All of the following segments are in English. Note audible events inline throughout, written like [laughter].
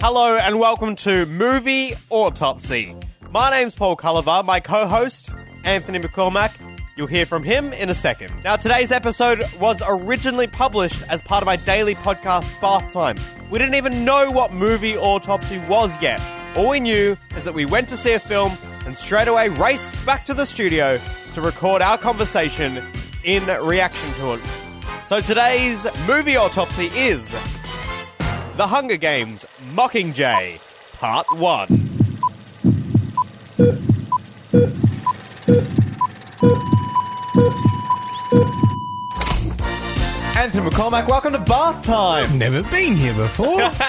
Hello and welcome to Movie Autopsy. My name's Paul Culliver, my co host, Anthony McCormack. You'll hear from him in a second. Now, today's episode was originally published as part of my daily podcast, Bath Time. We didn't even know what Movie Autopsy was yet. All we knew is that we went to see a film and straight away raced back to the studio to record our conversation in reaction to it. So today's movie autopsy is The Hunger Games Mockingjay, Part 1. Anthony McCormack, welcome to Bath Time. Never been here before. [laughs]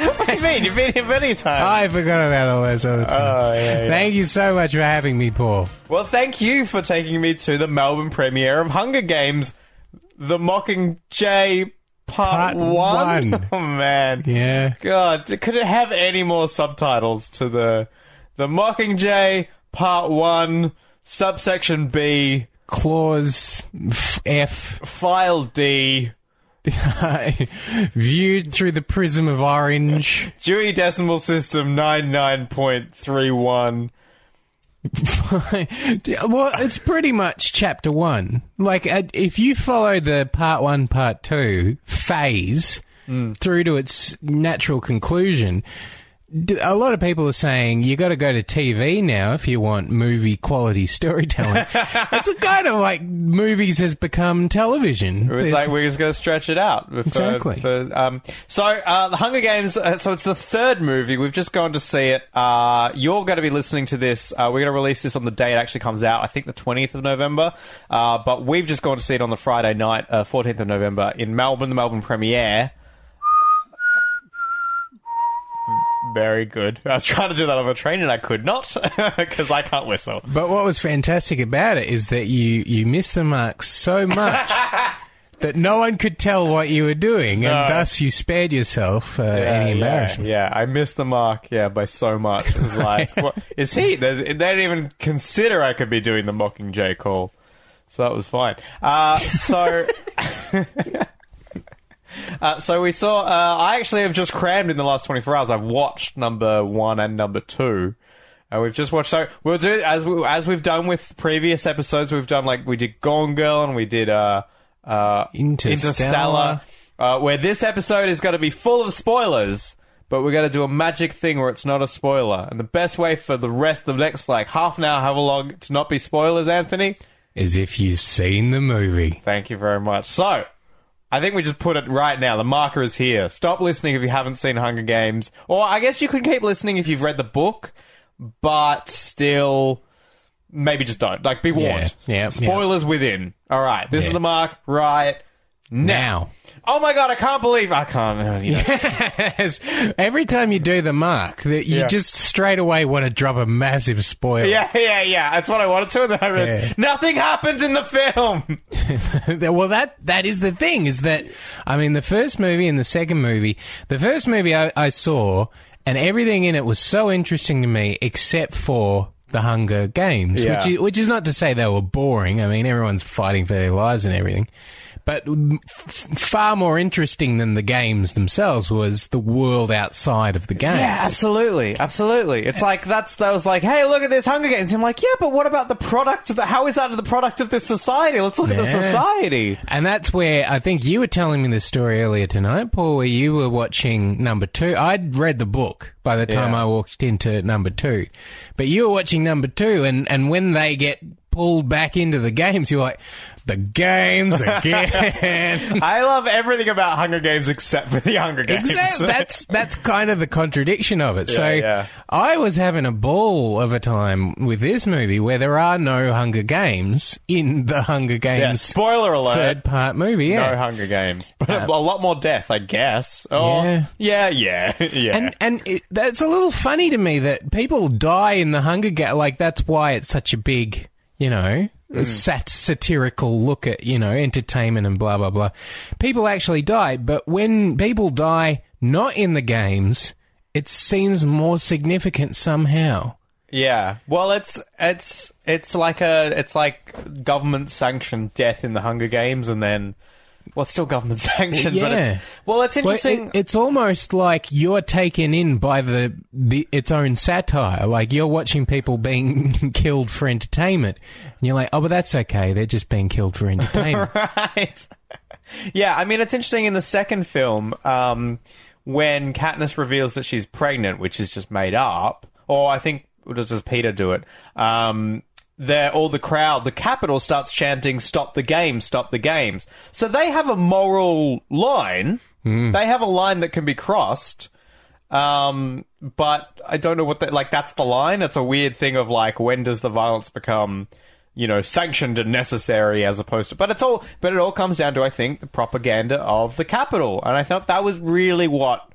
What do you mean? You've been here many times. I forgot about all those other things. Oh, yeah, yeah. Thank you so much for having me, Paul. Well, thank you for taking me to the Melbourne premiere of Hunger Games, The Mockingjay Part, part one? one. [laughs] Oh man. Yeah. God, could it have any more subtitles to the the Mockingjay Part One, subsection B, clause F, file D. [laughs] Viewed through the prism of orange. Dewey Decimal System 99.31. [laughs] well, it's pretty much chapter one. Like, uh, if you follow the part one, part two phase through to its natural conclusion, a lot of people are saying you got to go to TV now if you want movie quality [laughs] storytelling. it's kind of like movies has become television. It was There's- like we're just going to stretch it out. For, Exactly. For, um, so, uh, the Hunger Games. Uh, so it's the third movie. We've just gone to see it. Uh, you're going to be listening to this. Uh, we're going to release this on the day it actually comes out. I think the 20th of November. Uh, but we've just gone to see it on the Friday night, uh, 14th of November in Melbourne, the Melbourne premiere. Very good. I was trying to do that on the train and I could not [laughs] because I can't whistle. But what was fantastic about it is that you you missed the mark so much [laughs] that no one could tell what you were doing, No. and thus you spared yourself uh, any embarrassment. Yeah, I missed the mark. Yeah, by so much. It was like, [laughs] what, is he? There's, they didn't even consider I could be doing the Mockingjay call, so that was fine. Uh, so. [laughs] Uh, so we saw. Uh, I actually have just crammed in the last twenty four hours. I've watched number one and number two. Uh, we've just watched. So we'll do as we as we've done with previous episodes. We've done like we did Gone Girl and we did uh, uh, Interstellar. uh, where this episode is going to be full of spoilers, but we're going to do a magic thing where it's not a spoiler. And the best way for the rest of the next like half an hour, however long, to not be spoilers, Anthony. Is if you've seen the movie. Thank you very much. So. I think we just put it right now. The marker is here. Stop listening if you haven't seen Hunger Games. Or I guess you can keep listening if you've read the book, but still, maybe just don't. Like, be warned. Yeah, yeah, Spoilers within. All right. This is the mark right now. Oh my god, I can't believe I can't. [laughs] You know. every time you do the mark, that you Yeah. just straight away want to drop a massive spoiler. Yeah, yeah, yeah. That's what I wanted to, and then I realized Yeah. nothing happens in the film. [laughs] well, that that is the thing. Is that I mean, the first movie and the second movie. The first movie I, I saw, and everything in it was so interesting to me, except for the Hunger Games, Yeah. which is, which is not to say they were boring. I mean, everyone's fighting for their lives and everything. But f- far more interesting than the games themselves was the world outside of the games. Yeah, absolutely, absolutely. It's like that's that was like, hey, look at this Hunger Games. I'm like, yeah, but what about the product? Of the, how is that the product of this society? Let's look at the society. And that's where I think you were telling me the story earlier tonight, Paul, where you were watching number two. I'd read the book by the time Yeah. I walked into number two, but you were watching number two, and, and when they get pulled back into the games, you're like, the games again. [laughs] I love everything about Hunger Games except for the Hunger Games. Exactly. That's that's kind of the contradiction of it. so yeah. I was having a ball of a time with this movie where there are no Hunger Games in the Hunger yeah, Games spoiler alert. third part movie. Yeah. No Hunger Games, but [laughs] uh, a lot more death, I guess. Oh, Yeah. yeah, yeah, [laughs] yeah. And and it, that's a little funny to me that people die in the Hunger Games. Like that's why it's such a big, you know, Mm. sat- satirical look at you know entertainment and blah blah blah. People actually die, but when people die not in the games, it seems more significant somehow. Yeah. Well, it's it's it's like a it's like government sanctioned death in the Hunger Games, and then well, it's still government [laughs] sanctioned, Well, but yeah. it's, well, it's Well, interesting. it- it's almost like you're taken in by the, the its own satire. Like you're watching people being [laughs] killed for entertainment, and you're like, "Oh, but that's okay. They're just being killed for [laughs] entertainment." right. Yeah, I mean, it's interesting in the second film um, when Katniss reveals that she's pregnant, which is just made up, or I think or does Peeta do it? Um, there, all the crowd, the capital starts chanting, "Stop the game! Stop the games!" So they have a moral line. They have a line that can be crossed. Um, but I don't know what that like. That's the line. It's a weird thing of like, when does the violence become, you know, sanctioned and necessary as opposed to. But it's all. But it all comes down to I think the propaganda of the capital, and I thought that was really what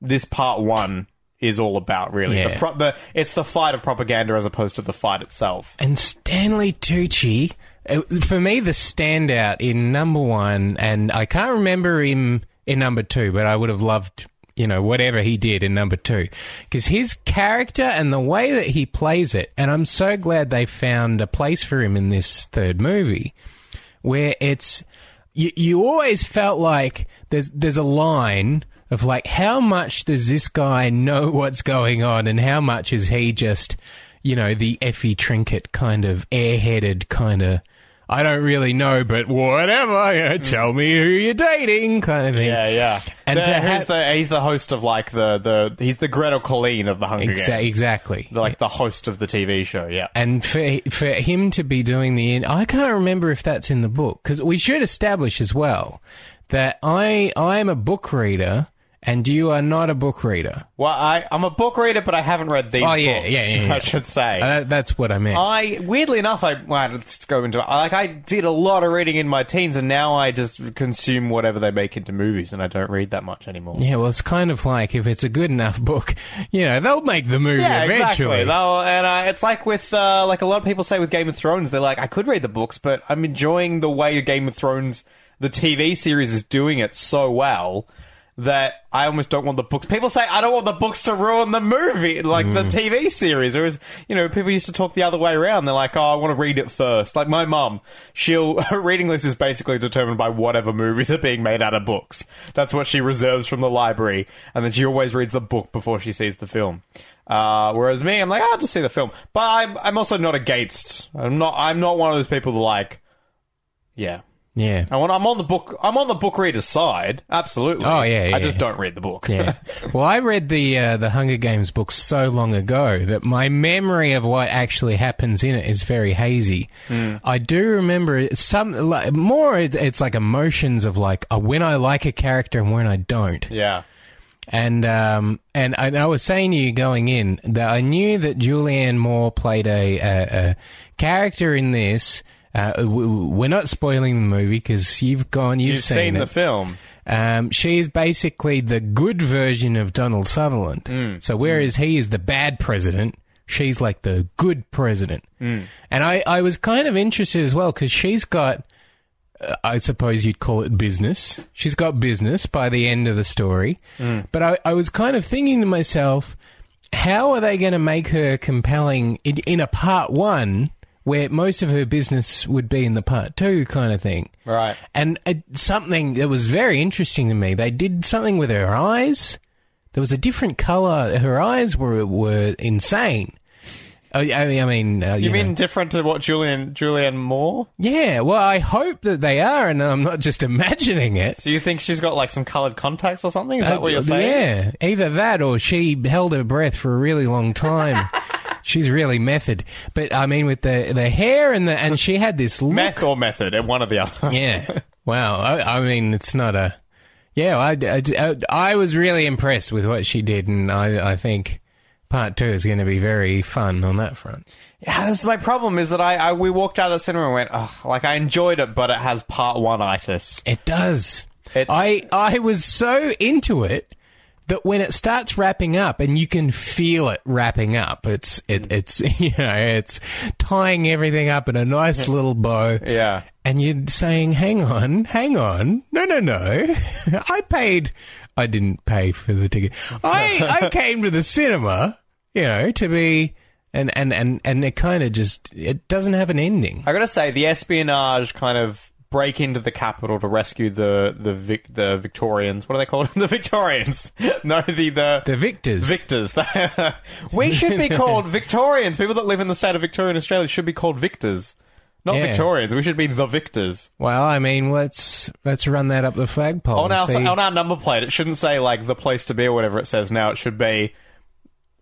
this part one is all about. Really, Yeah. the, pro- the it's the fight of propaganda as opposed to the fight itself. And Stanley Tucci, uh, for me, the standout in number one, and I can't remember him in number two, but I would have loved, you know, whatever he did in number two. Because his character and the way that he plays it, and I'm so glad they found a place for him in this third movie, where it's, you, you always felt like there's, there's a line of like, how much does this guy know what's going on and how much is he just, you know, the Effie Trinket kind of airheaded kind of, I don't really know, but whatever, [laughs] know, tell me who you're dating kind of thing. Yeah, yeah. And to he's have- the he's the host of like the the he's the Gretel Killeen of the Hunger Exa- Games. exactly. like the host of the TV show. Yeah. And for for him to be doing the, I can't remember if that's in the book because we should establish as well that I I am a book reader and you are not a book reader. Well, I, I'm a book reader, but I haven't read these Oh, yeah, books. yeah, yeah, [laughs] yeah. I should say. Uh, that's what I meant. I weirdly enough, I well, let's go into it. Like I did a lot of reading in my teens, and now I just consume whatever they make into movies, and I don't read that much anymore. yeah, well, it's kind of like if it's a good enough book, you know, they'll make the movie Yeah, eventually. exactly. They'll- and uh, it's like with uh, like a lot of people say with Game of Thrones, they're like, I could read the books, but I'm enjoying the way Game of Thrones, the TV series, is doing it so well that I almost don't want the books. People say I don't want the books to ruin the movie, like the TV series. Or is you know, people used to talk the other way around. They're like, oh, I want to read it first. Like my mum, she'll [laughs] her reading list is basically determined by whatever movies are being made out of books. That's what she reserves from the library, and then she always reads the book before she sees the film. Uh, whereas me, I'm like, "Ah, I'll just see the film. But I'm, I'm also not against. I'm not. I'm not one of those people that like. Yeah, yeah. I want. I'm on the book. I'm on the book reader's side. Absolutely. Oh, yeah, I just don't read the book. Yeah. [laughs] Well, I read the uh, the Hunger Games book so long ago that my memory of what actually happens in it is very hazy. I do remember some like, more. It's like emotions of like uh, when I like a character and when I don't. yeah. And um and, and I was saying to you going in that I knew that Julianne Moore played a, a, a character in this. Uh, we're not spoiling the movie because you've gone, you've, You've seen it. the film. Um, she's basically the good version of Donald Sutherland. Mm. So whereas he is the bad president, she's like the good president. Mm. And I, I was kind of interested as well because she's got, uh, I suppose you'd call it business. She's got business by the end of the story. Mm. But I, I was kind of thinking to myself, how are they going to make her compelling in, in a part one where most of her business would be in the part two kind of thing? Right. And it, something that was very interesting to me, they did something with her eyes. There was a different color. Her eyes were were insane. I, I mean, I mean, uh, You know. mean different to what Julian Julianne Moore? Yeah, well, I hope that they are, and I'm not just imagining it. So you think she's got like some coloured contacts or something? Is that what you're Uh, saying? Yeah, either that or she held her breath for a really long time. [laughs] She's really method. But I mean, with the the hair and the and she had this look. Meth or method, and one or the other. [laughs] Yeah. Wow. I, I mean, it's not a. Yeah, I, I, I was really impressed with what she did, and I, I think part two is going to be very fun on that front. Yeah, this is my problem. Is that I, I we walked out of the cinema and went, oh, like I enjoyed it, but it has part one itis. It does. It's- I I was so into it that when it starts wrapping up and you can feel it wrapping up, it's it, mm. it's [laughs] you know it's tying everything up in a nice little bow. Yeah. And you're saying, "Hang on, hang on, no, no, no! [laughs] I paid. I didn't pay for the ticket. [laughs] I I came to the cinema, you know, to be." And, and, and, and it kind of just, it doesn't have an ending. I gotta say, the espionage kind of break into the capital to rescue the the Vic, the Victorians. What are they called? [laughs] the Victorians. [laughs] no, the the The victors. Victors. [laughs] we should be called Victorians. People that live in the state of Victoria in Australia should be called Victors. Not Yeah. Victorians. We should be the Victors. well, I mean, let's let's run that up the flagpole. On and our see. on our number plate, it shouldn't say like the place to be or whatever it says now. It should be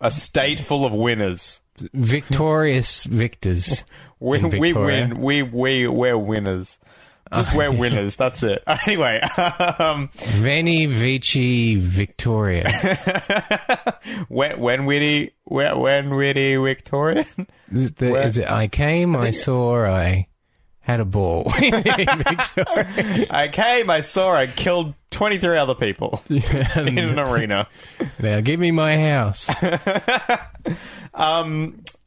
a state full of winners. victorious victors. We, in we Victoria. win. We we we're winners. Just we're winners. That's it. [laughs] Anyway, um, Veni Vici Victoria. [laughs] when when witty when, when witty Victorian. Is, the, Where- is it? I came, I saw, I had a ball. [laughs] [laughs] I came. I saw. I killed twenty three other people [laughs] in an arena. now give me my house.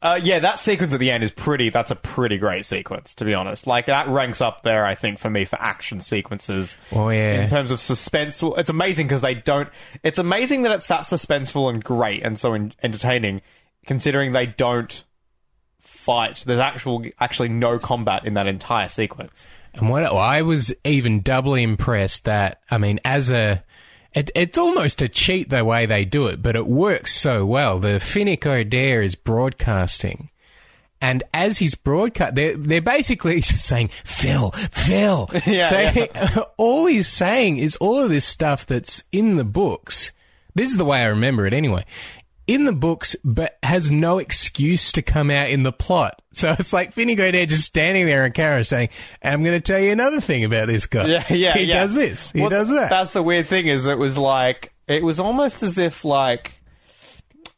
Uh, yeah, that sequence at the end is pretty. That's a pretty great sequence, to be honest. Like that ranks up there, I think, for me for action sequences. Oh yeah. In terms of suspense, it's amazing because they don't. It's amazing that it's that suspenseful and great and so en- entertaining, considering they don't fight. There's actual, actually no combat in that entire sequence. And what I was even doubly impressed that I mean, as a it, it's almost a cheat the way they do it, but it works so well. The Finnick Odair is broadcasting. And as he's broadcast, they're, they're basically [laughs] just saying, Phil, Phil. [laughs] Yeah, saying, [laughs] all he's saying is all of this stuff that's in the books. This is the way I remember it anyway. In the books, but has no excuse to come out in the plot. [laughs] So it's like Finny Odair just standing there in Kara saying, I'm going to tell you another thing about this guy. Yeah, yeah. [laughs] He yeah. does this. He Well, does that. That's the weird thing is it was like it was almost as if like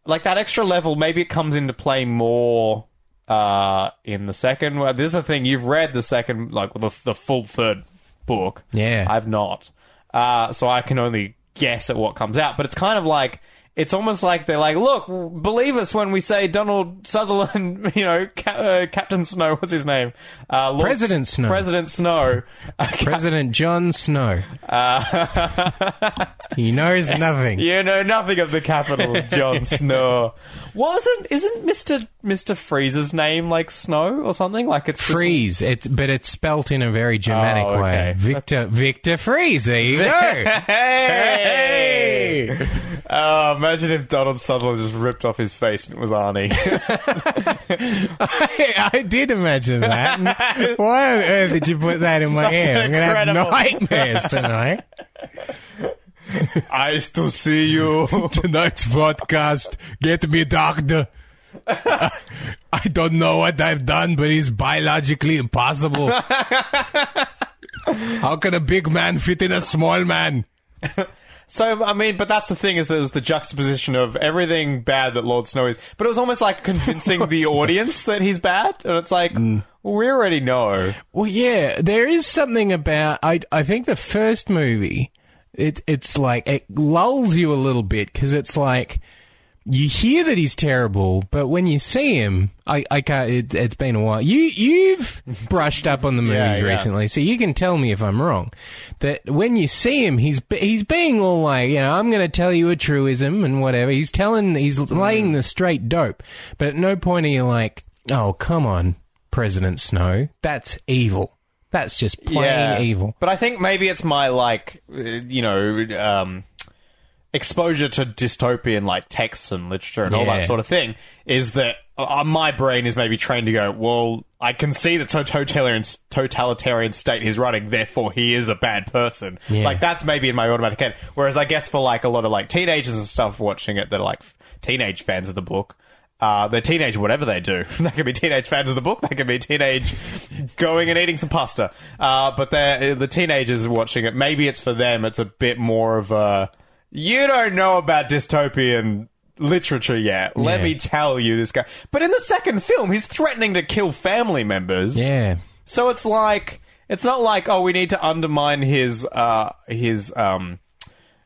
like that extra level maybe it comes into play more uh in the second well, this is the thing you've read the second like the the full third book Yeah. I've not uh so I can only guess at what comes out but it's kind of like it's almost like they're like, look, believe us when we say Donald Sutherland, [laughs] you know, uh, Captain Snow, [laughs] what's his name? Uh, Lord- President Snow. President Snow. [laughs] President Jon Snow. he knows nothing. You know nothing of the capital, Jon Snow. Wasn't isn't Mister Mister Freeze's name like Snow or something? Like it's just- Freeze. It's but it's spelt in a very Germanic Oh, way. Victor Victor Fries. There you go. Hey! Oh, imagine if Donald Sutherland just ripped off his face and it was Arnie. [laughs] I, I did imagine that. Why on earth did you put that in my That's head? I'm going to have nightmares tonight. Eyes to see you. [laughs] Tonight's podcast, get me doctor. [laughs] I don't know what I've done, but it's biologically impossible. How can a big man fit in a small man? So I mean, but that's the thing is there was the juxtaposition of everything bad that Lord Snow is, but it was almost like convincing [laughs] the audience that he's bad, and it's like Mm. we already know. Well, yeah, there is something about I. I think the first movie, it it's like it lulls you a little bit because it's like you hear that he's terrible, but when you see him, I I can't. It, it's been a while. You you've [laughs] brushed up on the movies Yeah, yeah. recently, so you can tell me if I'm wrong. That when you see him, he's he's being all like, you know, I'm going to tell you a truism and whatever. He's telling, he's laying the straight dope, but at no point are you like, oh come on, President Snow, that's evil. That's just plain evil. But I think maybe it's my like, uh, you know, um, exposure to dystopian like texts and literature and all that sort of thing is that uh, my brain is maybe trained to go, well, I can see the totalitarian totalitarian state he's running, therefore he is a bad person. Yeah. Like that's maybe in my automatic head. Whereas I guess for like a lot of like teenagers and stuff watching it that are like f- teenage fans of the book. Uh, they're teenage whatever they do. [laughs] they could be teenage fans of the book. They could be teenage going and eating some pasta. Uh, but they're the teenagers watching it. Maybe it's for them. It's a bit more of a you don't know about dystopian literature yet. Let Yeah. me tell you this guy. But in the second film, he's threatening to kill family members. Yeah. So it's like it's not like oh we need to undermine his uh his um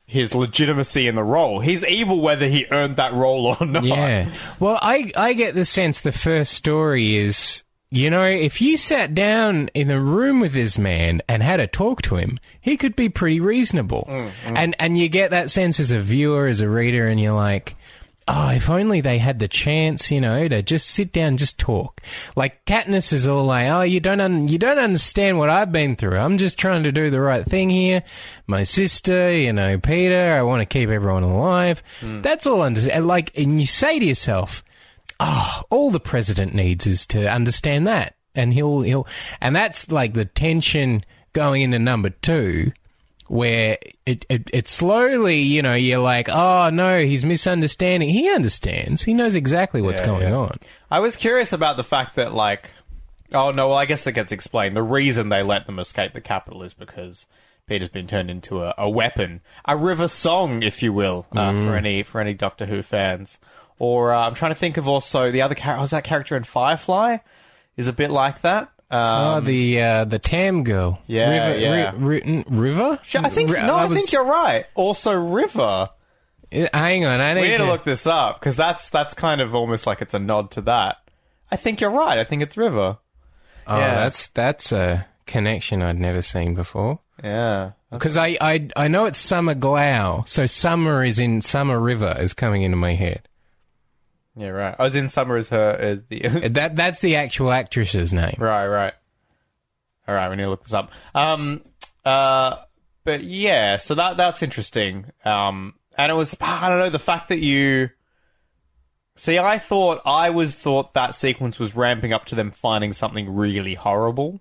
his legitimacy in the role. He's evil whether he earned that role or [laughs] not. Yeah. Well, I I get the sense the first story is you know, if you sat down in the room with this man and had a talk to him, he could be pretty reasonable. Mm, mm. And and you get that sense as a viewer, as a reader, and you're like, oh, if only they had the chance, you know, to just sit down, and just talk. Like Katniss is all like, oh, you don't, un- you don't understand what I've been through. I'm just trying to do the right thing here. My sister, you know, Peeta, I want to keep everyone alive. Mm. That's all. Under- like, and you say to yourself, oh, all the president needs is to understand that, and he'll he'll, and that's like the tension going into number two, where it, it it slowly, you know, you're like, oh no, he's misunderstanding. He understands. He knows exactly what's Yeah, going yeah. on. I was curious about the fact that, like, oh no, well, I guess it gets explained. The reason they let them escape the capital is because Peeta's been turned into a, a weapon, a river song, if you will, uh, Mm. for any for any Doctor Who fans. Or uh, I'm trying to think of also the other character. Was that character in Firefly? Is a bit like that. Um, oh, the uh, the Tam girl, Yeah, River, yeah. Ri- Ri- River. I think no, I, was- think you're right. Also, River. Hang on, I need, We need to, to look this up because that's that's kind of almost like it's a nod to that. I think you're right. I think it's River. Oh, yeah. that's that's a connection I'd never seen before. Yeah. Because I, I I know it's Summer Glau, so Summer is in Summer River is coming into my head. Yeah, right. I was in summer as her as the [laughs] That that's the actual actress's name. right, right. All right, we need to look this up. Um, uh, but yeah, so that that's interesting. Um, and it was I don't know the fact that you see. I thought I was thought that sequence was ramping up to them finding something really horrible.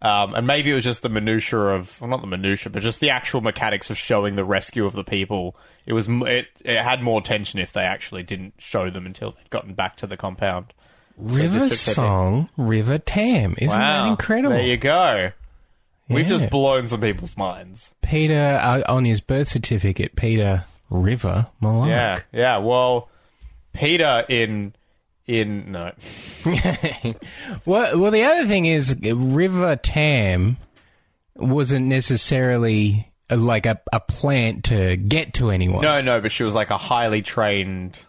Um, and maybe it was just the minutia of, well, not the minutia, but just the actual mechanics of showing the rescue of the people. It was, it, it had more tension if they actually didn't show them until they'd gotten back to the compound. River it. song, River Tam. Isn't that incredible? There you go. We've just blown some people's minds. Peeta uh, on his birth certificate, Peeta River Mellark. Yeah, yeah. Well, Peeta in in no, [laughs] Well, well, the other thing is River Tam wasn't necessarily like a, a plant to get to anyone. no, no. But she was like a highly trained.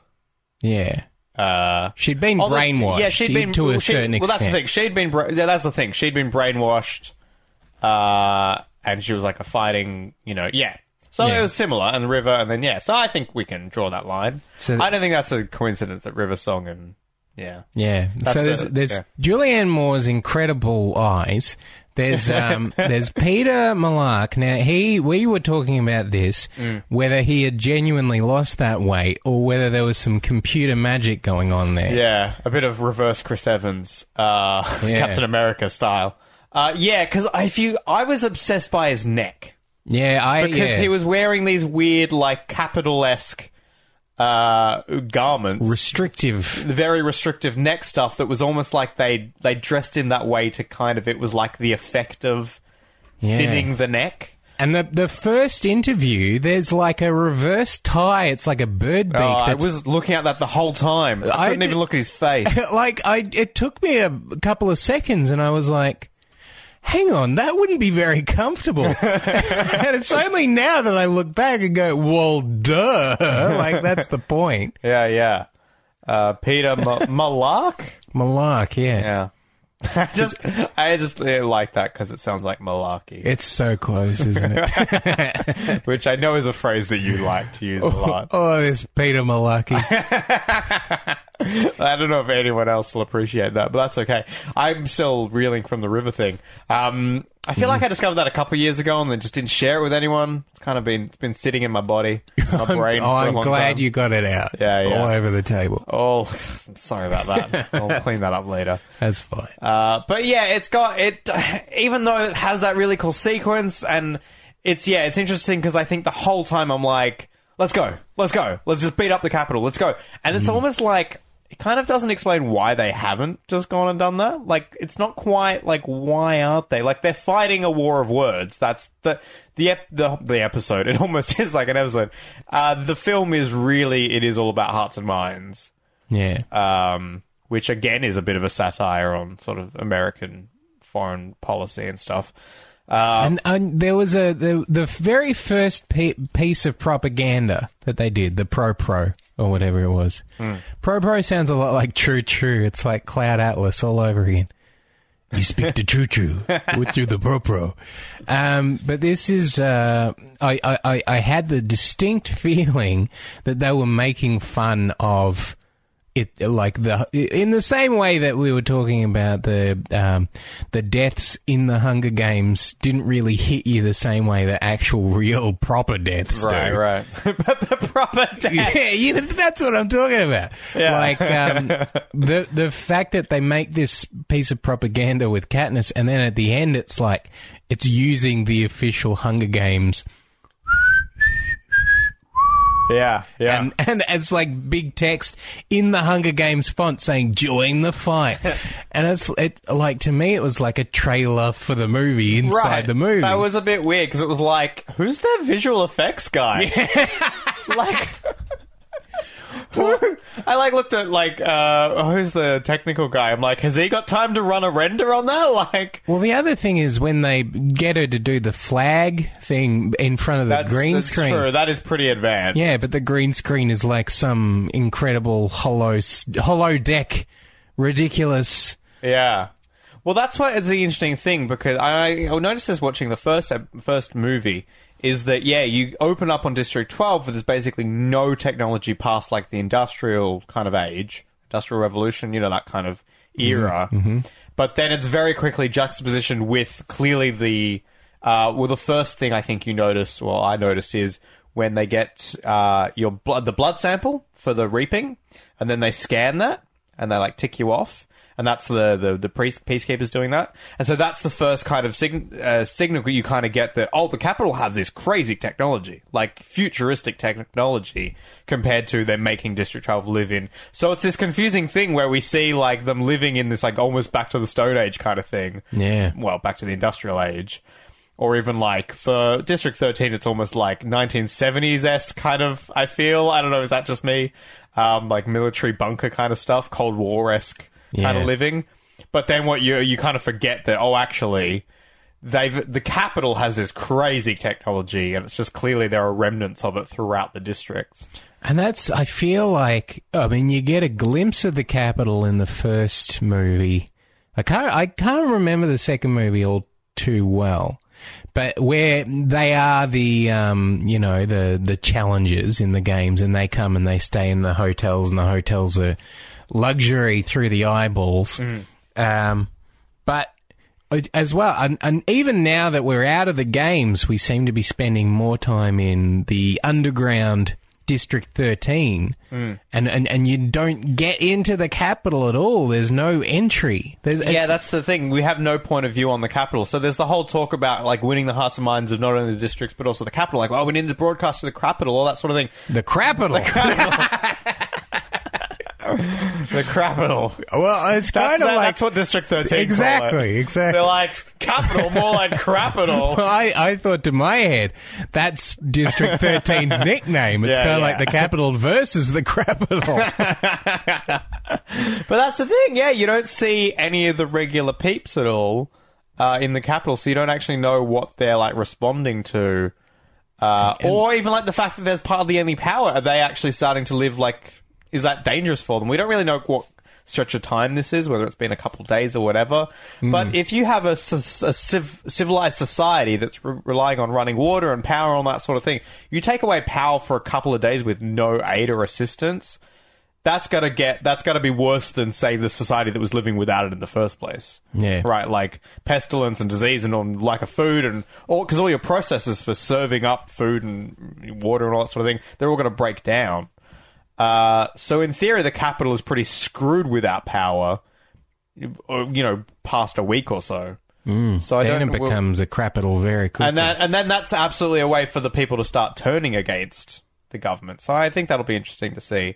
Yeah. Uh, She'd been although- brainwashed Yeah, she'd been to a well, she- certain extent. Well, that's the thing. She'd been. Bra- yeah, that's the thing. She'd been brainwashed, uh, and she was like a fighting. You know, yeah. So Yeah. it was similar, and river, and then yeah. So I think we can draw that line. So- I don't think that's a coincidence that River Song and yeah. Yeah. That's so there's, it, there's yeah. Julianne Moore's incredible eyes. There's [laughs] um, there's Peeta Mellark. Now he we were talking about this Mm. whether he had genuinely lost that weight or whether there was some computer magic going on there. Yeah, a bit of reverse Chris Evans, uh, [laughs] Yeah. Captain America style. Uh, yeah, because if you, I was obsessed by his neck Yeah, I because yeah. he was wearing these weird, like capital esque uh, garments, restrictive. very restrictive neck stuff that was almost like they they dressed in that way to kind of it was like the effect of Yeah. thinning the neck. And the the first interview, there's like a reverse tie. It's like a bird beak. Oh, I was looking at that the whole time. I I couldn't did- even look at his face. [laughs] like I it took me a couple of seconds and I was like hang on that wouldn't be very comfortable [laughs] and it's only now that I look back and go well duh [laughs] like that's the point yeah, yeah. Uh, Peeta Ma- Mellark. Mellark yeah. Yeah. I just, I just uh, like that because it sounds like malarkey, it's so close isn't it [laughs] which I know is a phrase that you like to use a lot. [laughs] oh this Peeta Malaki [laughs] I don't know if anyone else will appreciate that, but that's okay. I'm still reeling from the river thing. Um, I feel like I discovered that a couple of years ago and then just didn't share it with anyone. It's kind of been, it's been sitting in my body, [laughs] my brain. oh for a I'm long glad time. you got it out Yeah, yeah. all over the table Oh, I'm sorry about that. [laughs] I'll clean that up later. that's fine Uh, but yeah, it's got it. Even though it has that really cool sequence, and it's yeah, it's interesting because I think the whole time I'm like, let's go, let's go, let's just beat up the capital, let's go, and it's almost like it kind of doesn't explain why they haven't just gone and done that. Like it's not quite like why aren't they? Like they're fighting a war of words. That's the the ep- the, the episode. [laughs] It almost is like an episode. Uh, the film is really it is all about hearts and minds yeah um, which again is a bit of a satire on sort of American foreign policy and stuff. Uh, and, and there was a the, the very first pe- piece of propaganda that they did, the Pro Pro or whatever it was. Hmm. Pro Pro sounds a lot like True True. It's like Cloud Atlas all over again. You speak to Choo Choo with through the Pro Pro. Um, but this is, uh, I, I- I had the distinct [laughs] feeling that they were making fun of it, like the, in the same way that we were talking about the, um, the deaths in the Hunger Games didn't really hit you the same way that actual real proper deaths Right, do. right. [laughs] but the proper death. [laughs] Yeah, you know, that's what I'm talking about. Yeah. Like um, [laughs] the the fact that they make this piece of propaganda with Katniss, and then at the end, it's like it's using the official Hunger Games, Yeah, yeah. and and it's like big text in the Hunger Games font saying "Join the fight," [laughs] and it's it like to me, it was like a trailer for the movie inside right. the movie. That was a bit weird because it was like, who's their visual effects guy? [laughs] like, who- I like looked at like, uh, who's the technical guy? I'm like, has he got time to run a render on that? [laughs] Like, well, the other thing is when they get her to do the flag thing in front of the that's, green that's screen. true. That is pretty advanced. Yeah, but the green screen is like some incredible hollow holodeck, ridiculous. Yeah. Well, that's why it's the interesting thing because I, I noticed this watching the first first movie is that yeah, you open up on District 12 where there's basically no technology past like the industrial kind of age, industrial revolution, you know that kind of era. But then it's very quickly juxtapositioned with clearly the uh, well, the first thing I think you notice, well, I noticed is when they get uh, your blood, the blood sample for the reaping, and then they scan that and they like tick you off, and that's the the, the priest, peacekeepers doing that, and so that's the first kind of sign, uh, signal you kind of get that oh, the capital have this crazy technology, like futuristic technology compared to them making District 12 live in. So it's this confusing thing where we see like them living in this like almost back to the Stone Age kind of thing Yeah. well, back to the industrial age. Or even like for District 13, it's almost like 1970s s kind of, I feel. I don't know, is that just me? Um, like military bunker kind of stuff, Cold War esque kind Yeah. of living. But then what you, you kind of forget that, oh, actually, they've, the capital has this crazy technology and it's just clearly there are remnants of it throughout the districts. And that's, I feel like, I mean, you get a glimpse of the capital in the first movie. I can't, I can't remember the second movie all too well. But where they are the, um, you know, the, the challengers in the games and they come and they stay in the hotels and the hotels are luxury through the eyeballs. Um, but uh, as well, and, and even now that we're out of the games, we seem to be spending more time in the underground District 13, and, and, and you don't get into the capital at all. There's no entry. There's, Yeah, that's the thing. We have no point of view on the capital. So there's the whole talk about like winning the hearts and minds of not only the districts but also the capital. Like, oh, we need to broadcast to the capital, all that sort of thing. the capital. The capital. [laughs] [laughs] well, it's kind of that- like that's what District 13 call it. exactly, exactly. They're like capital, more like crapital. [laughs] I, I thought to my head, that's District 13's [laughs] nickname. It's Yeah, kind of yeah. like the capital versus the capital. But that's the thing. Yeah, you don't see any of the regular peeps at all uh, in the capital, so you don't actually know what they're like responding to. Uh, or even like the fact that there's partly any power. Are they actually starting to live like? Is that dangerous for them? We don't really know what stretch of time this is, whether it's been a couple of days or whatever. Hmm. But if you have a civ- civilized society that's re- relying on running water and power and that sort of thing, you take away power for a couple of days with no aid or assistance. That's gotta get. That's gotta be worse than say the society that was living without it in the first place. Yeah. Right, like pestilence and disease and on lack of food and all because all your processes for serving up food and water and all that sort of thing, they're all going to break down. Uh, so in theory, the capital is pretty screwed without power. You know, past a week or so. Mm, so I then don't. it well- becomes a capital very quickly. and that and then that's absolutely a way for the people to start turning against the government. So I think that'll be interesting to see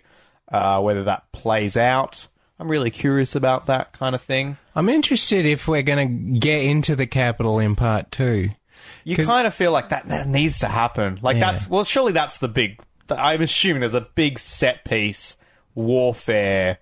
uh, whether that plays out. I'm really curious about that kind of thing. I'm interested if we're going to get into the capital in part two. You kind of feel like that that needs to happen. Like Yeah. that's well, surely that's the big. I'm assuming there's a big set piece warfare.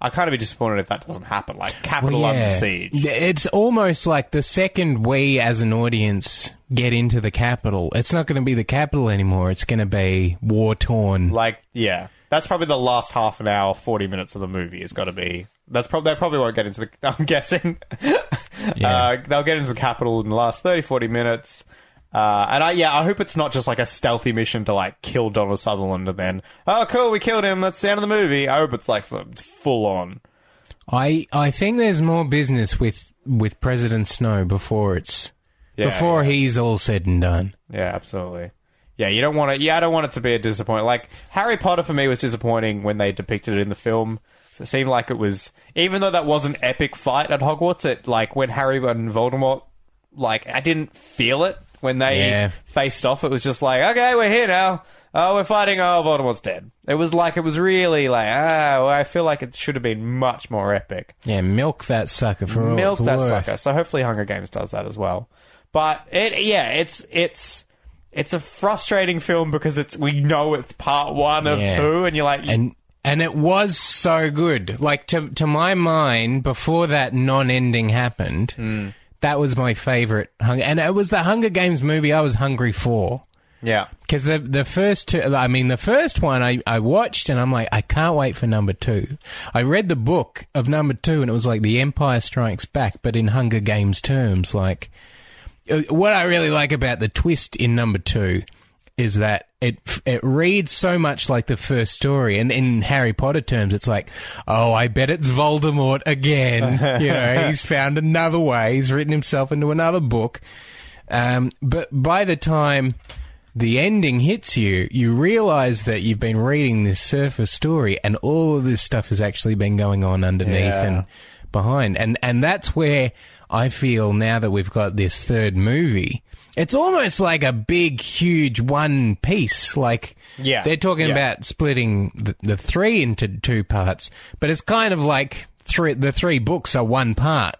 I kind of be disappointed if that doesn't happen. Like capital Well, under siege. It's almost like the second we, as an audience, get into the capital, it's not going to be the capital anymore. It's going to be war torn. Like yeah, that's probably the last half an hour, forty minutes of the movie. Has got to be That's probably they probably won't get into the. [laughs] I'm guessing. Yeah. uh, they'll get into the capital in the last 30, 40 minutes. Uh, and I yeah, I hope it's not just like a stealthy mission to like kill Donald Sutherland and then oh cool we killed him that's the end of the movie. I hope it's like full on. I I think there's more business with with President Snow before it's Yeah, before yeah. he's all said and done. Yeah, absolutely. Yeah, you don't want it. Yeah, I don't want it to be a disappointment. Like Harry Potter for me was disappointing when they depicted it in the film. It seemed like it was, even though that was an epic fight at Hogwarts. It like when Harry and Voldemort, like I didn't feel it when they Yeah. faced off. It was just like, okay, we're here now. Oh, we're fighting. Oh, Voldemort's dead. It was like it was really like, ah, well, I feel like it should have been much more epic Yeah, milk that sucker for milk that worth. sucker. So hopefully Hunger Games does that as well. But it, yeah, it's it's it's a frustrating film because it's we know it's part one of Yeah. two, and you're like, and and it was so good. Like to to my mind, before that non-ending happened, Hmm. That was my favorite. Hunger, and it was the Hunger Games movie I was hungry for. yeah, Because the the first two, I mean, the first one I, I watched and I'm like, I can't wait for number two. I read the book of number two and it was like The Empire Strikes Back, but in Hunger Games terms. Like, uh, what I really like about the twist in number two is that it it reads so much like the first story, and in Harry Potter terms, it's like, oh, I bet it's Voldemort again. [laughs] you know, he's found another way. He's written himself into another book. Um, but by the time the ending hits you, you realize that you've been reading this surface story, and all of this stuff has actually been going on underneath Yeah. and behind. And and that's where I feel now that we've got this third movie. It's almost like a big, huge one piece. Like Yeah. they're talking Yeah. about splitting the, the three into two parts, but it's kind of like three. The three books are one part.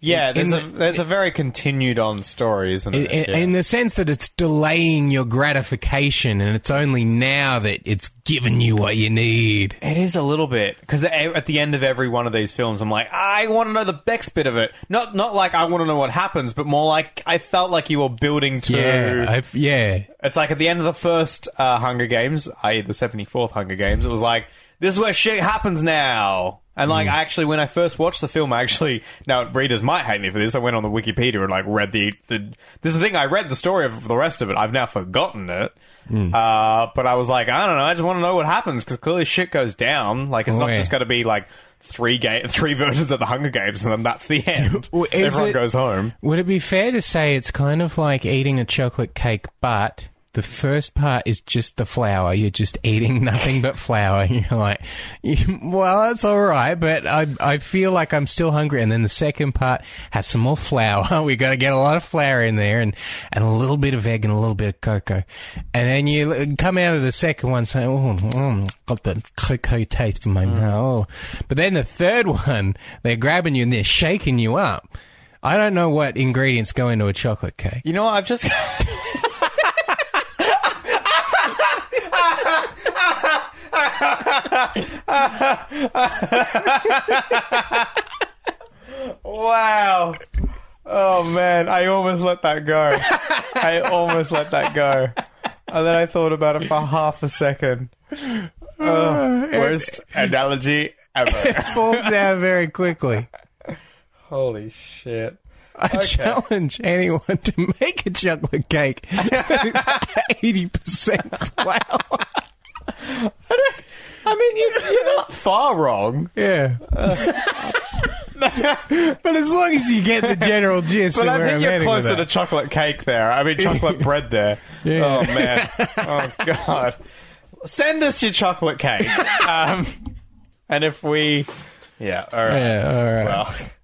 Yeah. There's in a the- there's a very continued on story, isn't it? in- Yeah. in the sense that it's delaying your gratification, and it's only now that it's giving you what you need. It is a little bit because at the end of every one of these films, I'm like, I want to know the next bit of it. Not not like I want to know what happens, but more like I felt like you were building to. Yeah, I've, yeah. It's like at the end of the first uh, Hunger Games, i.e., the 74th Hunger Games, it was like, this is where shit happens now. And like, I actually, when I first watched the film, I actually, now readers might hate me for this, I went on the Wikipedia and like read the, the this is the thing, I read the story of the rest of it. I've now forgotten it. Uh, but I was like, I don't know, I just want to know what happens because clearly shit goes down. Like, it's Oh, not yeah. just going to be like three ga- three [laughs] versions of the Hunger Games and then that's the end. [laughs] Well, is Everyone it- goes home. Would it be fair to say it's kind of like eating a chocolate cake, but the first part is just the flour. You're just eating nothing but flour. [laughs] You're like, well, that's all right, but I I feel like I'm still hungry. And then the second part has some more flour. [laughs] we got to get a lot of flour in there, and and a little bit of egg and a little bit of cocoa. And then you come out of the second one saying, oh, mm, got the cocoa taste in my mouth. Oh. But then the third one, they're grabbing you and they're shaking you up. I don't know what ingredients go into a chocolate cake. You know what? I've just. Wow. Oh man, I almost let that go. I almost let that go. And then I thought about it for half a second. Oh, worst analogy ever. [laughs] falls down very quickly. Holy shit. I challenge anyone to make a chocolate cake that is [laughs] eighty percent flour. I mean, you, you're not far wrong. Yeah, [laughs] but as long as you get the general gist, But of I where think I'm you're heading with closer to that. chocolate cake there. I mean, chocolate bread there. [laughs] Yeah. Oh, man. Oh, God. Send us your chocolate cake. Um, and if we. Yeah, all right. Yeah, all right.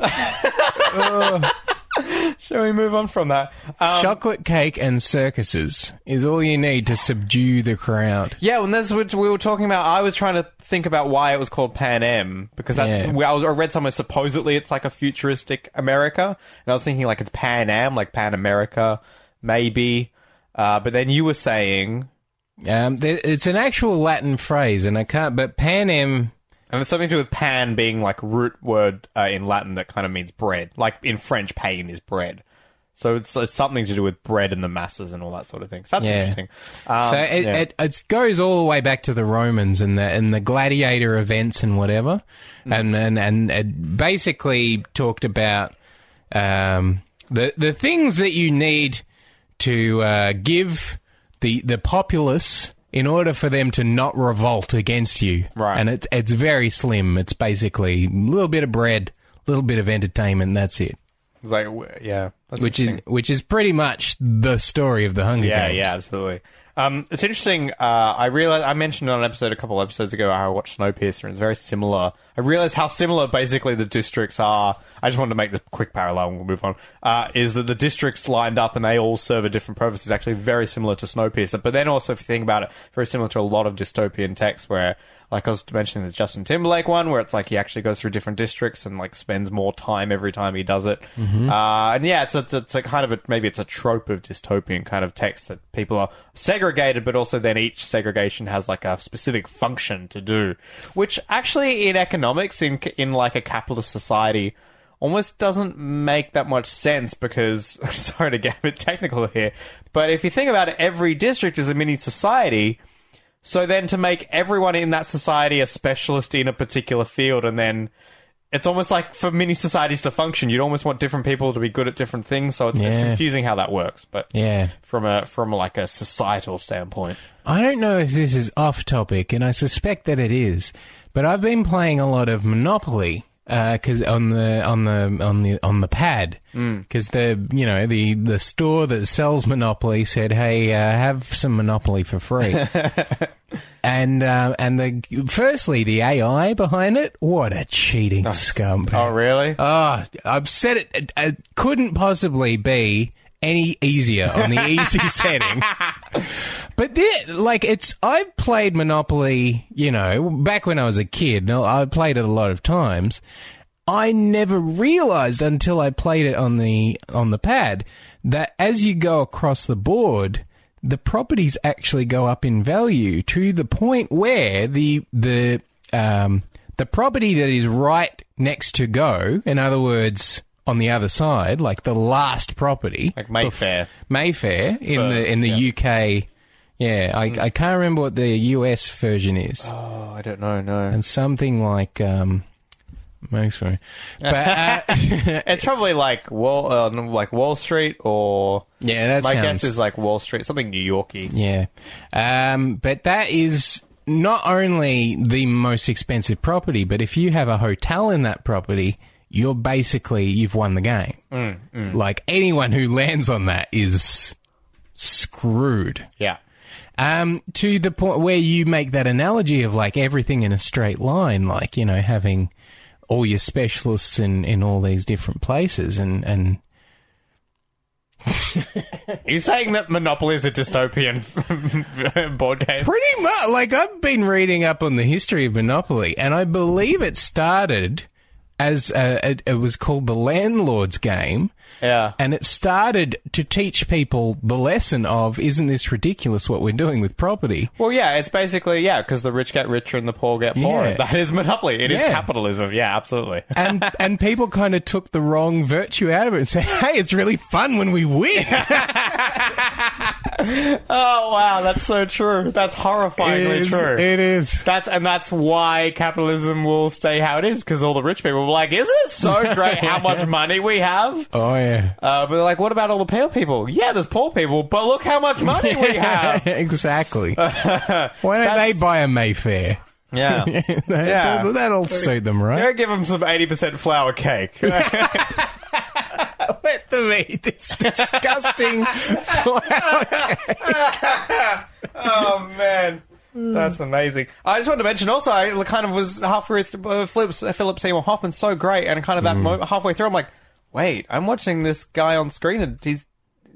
Well. [laughs] [laughs] Shall we move on from that? Um, chocolate cake and circuses is all you need to subdue the crowd. yeah, and that's what we were talking about, I was trying to think about why it was called Panem because that's Yeah. I, was, I read somewhere supposedly it's like a futuristic America, and I was thinking like it's Pan Am, like Pan America, maybe. Uh, but then you were saying Um, there, it's an actual Latin phrase, and I can't. But Panem, And it's something to do with pan being like root word uh, in Latin that kind of means bread. Like in French, pain is bread. So it's, it's something to do with bread and the masses and all that sort of thing. So that's Yeah. interesting. Um, so it, yeah. it, it goes all the way back to the Romans and the and the gladiator events and whatever, Mm. and and and it basically talked about um, the the things that you need to uh, give the the populace in order for them to not revolt against you. Right. and it's it's very slim. It's basically a little bit of bread, a little bit of entertainment. That's it. It's like, yeah. That's Which is which is pretty much the story of the Hunger Yeah, Games. yeah, absolutely. Um, it's interesting. Uh, I realized I mentioned on an episode a couple episodes ago how I watched Snowpiercer, and it's very similar. I realized how similar basically the districts are. I just wanted to make this quick parallel, and we'll move on. Uh, is that the districts lined up and they all serve a different purpose is actually very similar to Snowpiercer. But then also, if you think about it, very similar to a lot of dystopian texts where. Like I was mentioning the Justin Timberlake one, where it's like he actually goes through different districts and like spends more time every time he does it. Uh, and yeah, it's a, it's a kind of a maybe it's a trope of dystopian kind of text that people are segregated, but also then each segregation has like a specific function to do, which actually in economics in in like a capitalist society almost doesn't make that much sense because [laughs] sorry to get a bit technical here, but if you think about it, every district is a mini society. So then to make everyone in that society a specialist in a particular field and then it's almost like for many societies to function, you'd almost want different people to be good at different things. So it's, it's Yeah. confusing how that works. But Yeah. from a from like a societal standpoint, I don't know if this is off topic, and I suspect that it is, but I've been playing a lot of Monopoly because on the on the on the on the pad because the you know the the store that sells Monopoly said, "Hey, uh, have some Monopoly for free." [laughs] And uh, and the firstly the AI behind it, what a cheating scum! oh really? Oh, I've said it. It, it couldn't possibly be any easier on the [laughs] easy setting. But there, like it's, I've played Monopoly, you know, back when I was a kid. no, I played it a lot of times. I never realized until I played it on the on the pad that as you go across the board, the properties actually go up in value to the point where the the um, the property that is right next to go, in other words, on the other side, like the last property, Like Mayfair. Mayfair in For- the in the UK. Yeah, I, I can't remember what the US version is, Oh, I don't know. No, and something like um, Mayfair. But uh, [laughs] it's probably like Wall, uh, like Wall Street, or yeah, that my sounds guess is like Wall Street, something New Yorky. yeah. Um, but that is not only the most expensive property, but if you have a hotel in that property, you're basically you've won the game. Like anyone who lands on that is screwed. Yeah. Um, to the point where you make that analogy of like everything in a straight line, like, you know, having all your specialists in, in all these different places and, and Are [laughs] you saying that Monopoly is a dystopian [laughs] board game? pretty much like I've been reading up on the history of Monopoly and I believe it started as a, it, it was called the landlord's game. Yeah. And it started to teach people the lesson of, isn't this ridiculous what we're doing with property? Well, yeah, it's basically yeah, because the rich get richer and the poor get poorer. Yeah. [laughs] That is monopoly. It is Yeah. capitalism. Yeah, absolutely. [laughs] and and people kind of took the wrong virtue out of it and said, [laughs] "Hey, it's really fun when we win." oh wow, that's so true. That's horrifyingly true. It is. That's and that's why capitalism will stay how it is because all the rich people will be like, "Isn't it so great how much money we have?" Oh yeah. Uh, but they're like, "What about all the poor people?" Yeah, there's poor people, but look how much money we [laughs] have. [laughs] exactly. [laughs] Why don't they buy a Mayfair? Yeah, That, Yeah. That'll suit them, right? Go give them some eighty percent flour cake. Let them eat this disgusting oh man. That's amazing. I just wanted to mention also, I kind of was halfway through uh, Philip, Philip Seymour Hoffman's so great, and kind of that mo- halfway through, I'm like, wait, I'm watching this guy on screen, and he's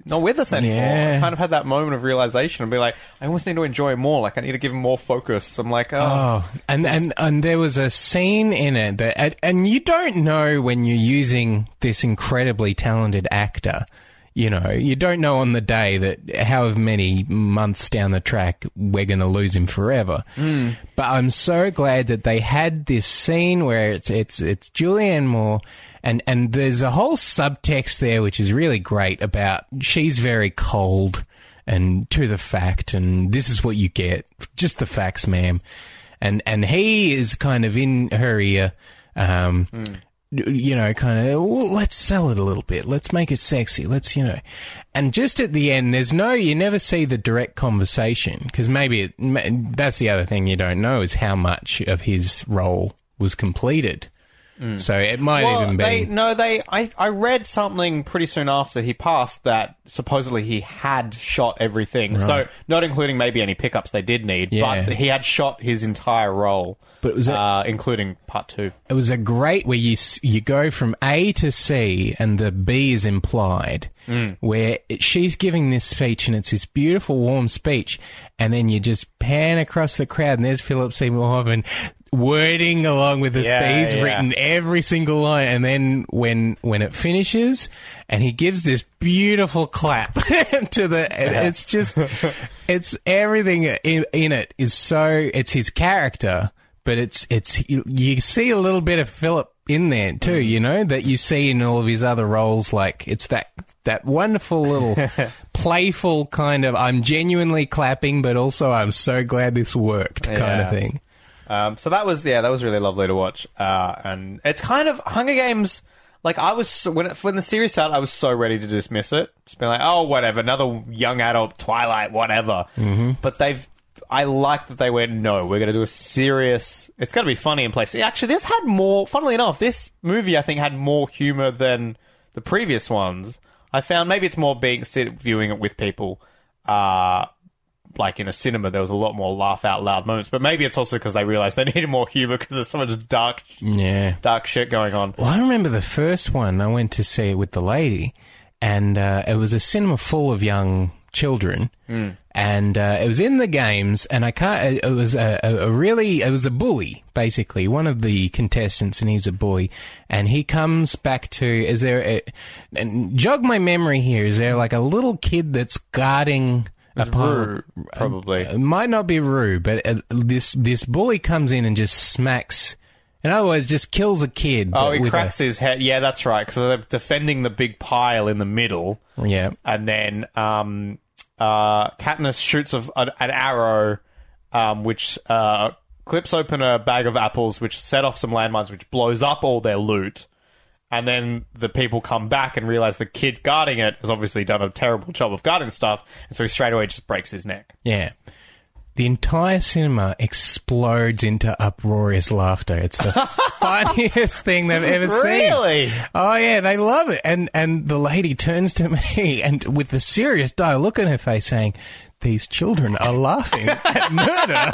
not with us anymore. Yeah. I kind of had that moment of realization and be like, I almost need to enjoy him more. Like, I need to give him more focus. I'm like, oh, Oh, and, and and there was a scene in it that, and, you don't know when you're using this incredibly talented actor. You know, you don't know on the day that however many months down the track we're going to lose him forever. Hmm. But I'm so glad that they had this scene where it's it's it's Julianne Moore and and there's a whole subtext there which is really great about she's very cold and to the fact, and this is what you get, just the facts, ma'am, and and he is kind of in her ear. Um, you know, kind of, well, let's sell it a little bit. Let's make it sexy. Let's, you know. And just at the end, there's no, you never see the direct conversation because maybe it, that's the other thing you don't know is how much of his role was completed. So it might Well, even be. they, no, they. I, I read something pretty soon after he passed that supposedly he had shot everything. So not including maybe any pickups they did need, Yeah. but he had shot his entire role, But it was a- uh, including part two. it was a great where you s- you go from A to C and the B is implied. Where it, she's giving this speech and it's this beautiful warm speech, and then you just pan across the crowd and there's Philip Seymour Hoffman wording along with the Yeah, speech, yeah. written every single line, and then when when it finishes, and he gives this beautiful clap [laughs] to the, and it's just it's everything in, in it is so it's his character but it's it's you, you see a little bit of Philip in there too, mm. you know, that you see in all of his other roles. Like it's that that wonderful little [laughs] playful kind of I'm genuinely clapping, but also I'm so glad this worked kind Yeah. of thing. Um, so that was yeah, that was really lovely to watch. Uh, and it's kind of Hunger Games. Like I was so- when it, when the series started, I was so ready to dismiss it, just be like, oh whatever, another young adult Twilight, whatever. Mm-hmm. But they've. I like that they went, no, we're going to do a serious. It's going to be funny in place. Actually, this had more. Funnily enough, this movie I think had more humor than the previous ones. I found maybe it's more being sit viewing it with people. Uh, like in a cinema, there was a lot more laugh out loud moments. But maybe it's also because they realized they [laughs] needed more humor because there's so much dark, Yeah. dark shit going on. Well, I remember the first one. I went to see it with the lady, and uh, it was a cinema full of young children, and uh, it was in the games. And I can't. It was a, a, a really. It was a bully, basically, one of the contestants, and he's a bully. And he comes back to. Is there? A, and jog my memory here. Is there like a little kid that's guarding? A pile- Rue, probably. it might not be Rue, but uh, this this bully comes in and just smacks. In other words, just kills a kid. Oh, he with a- cracks his head. Yeah, that's right. Because they're defending the big pile in the middle, Yeah. and then um, uh, Katniss shoots of an, an arrow, um, which uh, clips open a bag of apples, which set off some landmines, which blows up all their loot. And then the people come back and realize the kid guarding it has obviously done a terrible job of guarding stuff, and so he straight away just breaks his neck. Yeah. The entire cinema explodes into uproarious laughter. It's the [laughs] funniest thing they've ever Really? seen. Really? Oh yeah, they love it. And and the lady turns to [laughs] me and with the serious dire look on her face saying, These children are laughing at murder.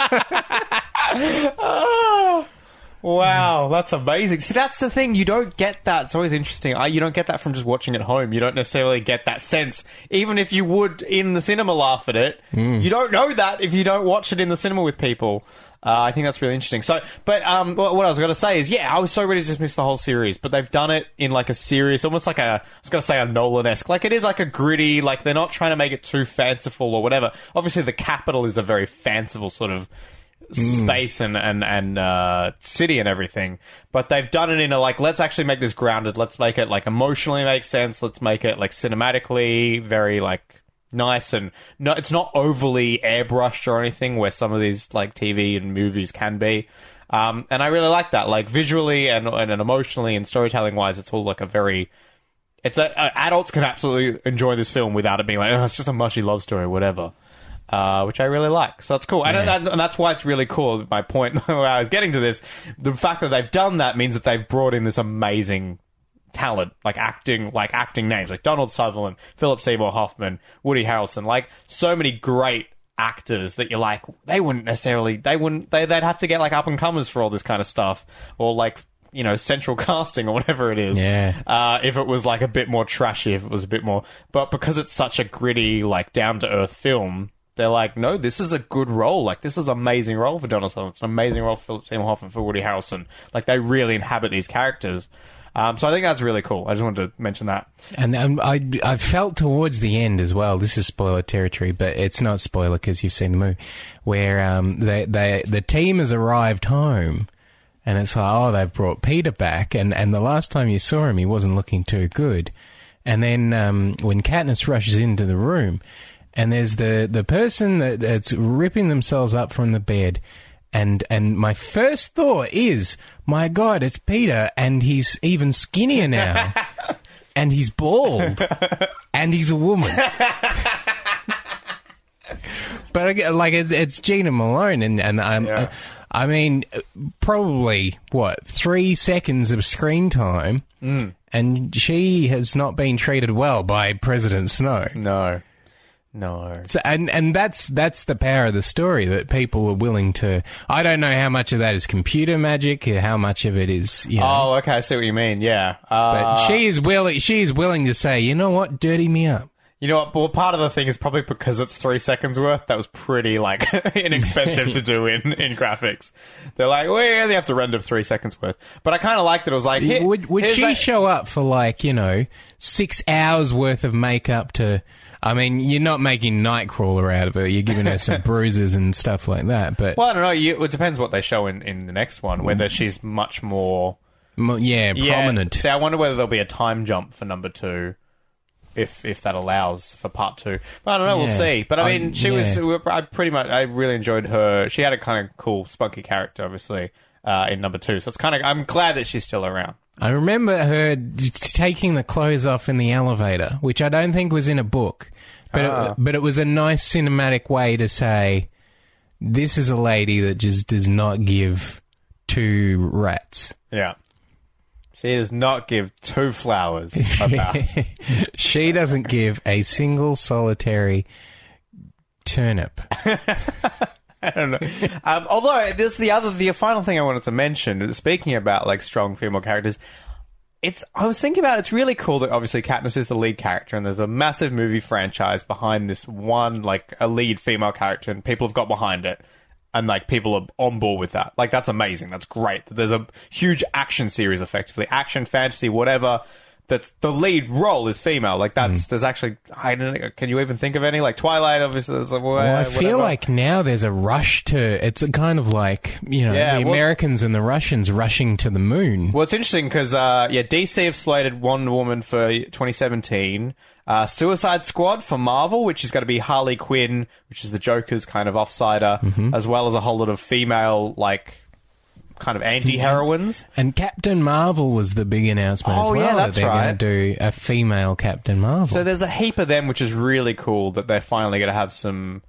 [laughs] Wow, that's amazing. See, that's the thing. You don't get that. It's always interesting. I, you don't get that from just watching at home. You don't necessarily get that sense. Even if you would in the cinema laugh at it, you don't know that if you don't watch it in the cinema with people. Uh, I think that's really interesting. So, but um, what, what I was going to say is, yeah, I was so ready to dismiss the whole series, but they've done it in like a serious, almost like a, I was going to say a Nolan-esque. Like it is like a gritty, like they're not trying to make it too fanciful or whatever. Obviously, the Capitol is a very fanciful sort of space and and and uh, city and everything, but they've done it in a like let's actually make this grounded. Let's make it like emotionally make sense. Let's make it like cinematically very like nice and no, it's not overly airbrushed or anything where some of these like TV and movies can be. Um, and I really like that, like visually and and, and emotionally and storytelling wise, it's all like a very it's a, uh, adults can absolutely enjoy this film without it being like oh, it's just a mushy love story, whatever. Uh, which I really like, so that's cool, and, and, and that's why it's really cool. My point [laughs] where I was getting to this, the fact that they've done that means that they've brought in this amazing talent, like acting, like acting names, like Donald Sutherland, Philip Seymour Hoffman, Woody Harrelson, like so many great actors that you're like, they wouldn't necessarily, they wouldn't, they, they'd have to get like up and comers for all this kind of stuff, or like you know central [laughs] casting or whatever it is. Yeah. Uh, if it was like a bit more trashy, if it was a bit more, but because it's such a gritty, like down to earth film. They're like, no, this is a good role. Like, this is an amazing role for Donald Sutherland. It's an amazing role for Philip Seymour Hoffman, for Woody Harrelson. Like, they really inhabit these characters. Um, so I think that's really cool. I just wanted to mention that. And um, I, I felt towards the end as well. This is spoiler territory, but it's not spoiler because you've seen the movie, where um, they, they, the team has arrived home, and it's like, oh, they've brought Peeta back, and and the last time you saw him, he wasn't looking too good. And then um, when Katniss rushes into the room, and there's the the person that, that's ripping themselves up from the bed. And and my first thought is, my God, it's Peeta, and he's even skinnier now, [laughs] and he's bald, and he's a woman. but like it's, it's Jena Malone, and and I'm, Yeah. I mean, probably what three seconds of screen time, mm. and she has not been treated well by President Snow. No. No. So, and and that's that's the power of the story that people are willing to. I don't know how much of that is computer magic, how much of it is you know. Oh, okay. I see what you mean. Yeah. Uh, but she is willing. She is willing to say, you know what, dirty me up. You know what? Well, part of the thing is probably because it's three seconds worth. That was pretty like [laughs] inexpensive to do in, in graphics. They're like, we only have to render three seconds worth. But I kind of liked that it was like, would would she that- show up for like you know six hours worth of makeup to? I mean, you're not making Nightcrawler out of her. You're giving her some [laughs] bruises and stuff like that. But Well, I don't know. You, it depends what they show in, in the next one. Whether she's much more mo- yeah, Yeah, prominent. See, I wonder whether there'll be a time jump for number two. If, if that allows for part two, but I don't know. We'll see. But I I- mean, she was. I pretty much. I really enjoyed her. She had a kind of cool, spunky character, obviously, uh, in number two. So it's kind of. I'm glad that she's still around. I remember her t- taking the clothes off in the elevator, which I don't think was in a book, but Ah. it, but it was a nice cinematic way to say this is a lady that just does not give two rats. Yeah. She does not give two flowers about. [laughs] she doesn't give a single solitary turnip. [laughs] [laughs] I don't know. Um, although this the other the final thing I wanted to mention. Speaking about like strong female characters, it's I was thinking about it's really cool that obviously Katniss is the lead character and there's a massive movie franchise behind this one like a lead female character and people have got behind it and like people are on board with that. Like that's amazing. That's great. There's a huge action series effectively, action fantasy whatever. That's the lead role is female. Like that's there's actually I don't know. Can you even think of any like Twilight? Obviously, there's a, Well, I feel like now there's a rush to. It's a kind of like you know Yeah, the well, Americans and the Russians rushing to the moon. Well, it's interesting because uh, yeah, DC have slated Wonder Woman for 2017. Uh, Suicide Squad for Marvel, which is going to be Harley Quinn, which is the Joker's kind of offsider, Mm-hmm. as well as a whole lot of female like kind of anti-heroines. And Captain Marvel was the big announcement oh, as Oh, well. yeah, that that's they're right. going to do a female Captain Marvel. So there's a heap of them, which is really cool that they're finally going to have some.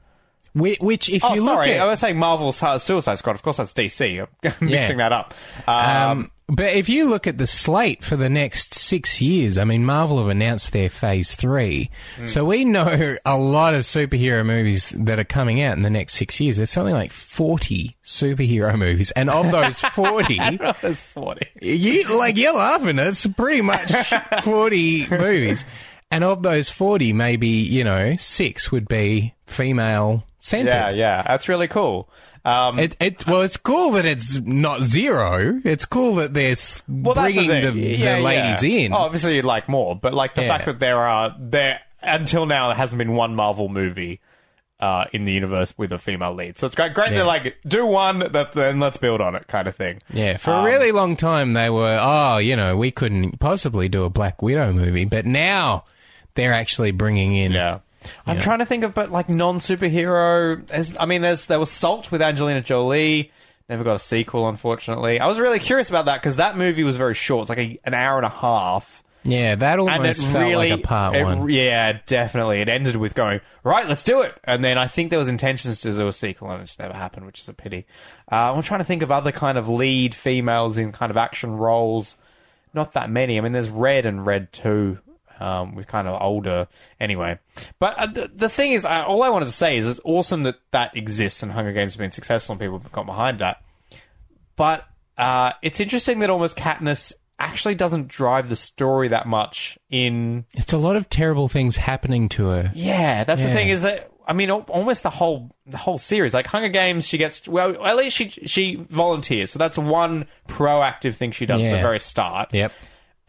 Whi- which, if Oh, you sorry, look at, I was saying Marvel's Suicide Squad. Of course, that's DC. I'm [laughs] mixing that up. Um, um, but if you look at the slate for the next six years, I mean, Marvel have announced their Phase Three, Hmm. so we know a lot of superhero movies that are coming out in the next six years. There's something like forty superhero movies, and of those [laughs] forty, there's 40. You like you're laughing. It's pretty much [laughs] forty movies, and of those forty, maybe you know six would be female centered. Yeah, yeah, that's really cool. Um, It, it well, it's cool that it's not zero. It's cool that they're well, bringing the, the Yeah, yeah. ladies in. Oh, obviously, you'd like more, but like the Yeah. fact that there are there until now there hasn't been one Marvel movie uh, in the universe with a female lead. So it's great. Great. Yeah. They're like do one, that then let's build on it, kind of thing. Yeah, for Um, a really long time they were, oh, you know, we couldn't possibly do a Black Widow movie, but now they're actually bringing in. Yeah. I'm trying to think of, but like non superhero. I mean, there's there was Salt with Angelina Jolie. Never got a sequel, unfortunately. I was really curious about that because that movie was very short. It's like a, an hour and a half. Yeah, that almost felt really, like a part it- one. yeah, definitely. It ended with going right, let's do it, and then I think there was intentions to do a sequel, and it just never happened, which is a pity. Uh, I'm trying to think of other kind of lead females in kind of action roles. Not that many. I mean, there's Red and Red Two. Um, with kind of older, anyway. But uh, the, the thing is, uh, all I wanted to say is it's awesome that that exists and Hunger Games have been successful and people have got behind that. But uh, it's interesting that almost Katniss actually doesn't drive the story that much in It's a lot of terrible things happening to her. yeah, that's the thing. Is that I mean, almost the whole the whole series, like Hunger Games, she gets well. At least she she volunteers, so that's one proactive thing she does at the very start. Yep.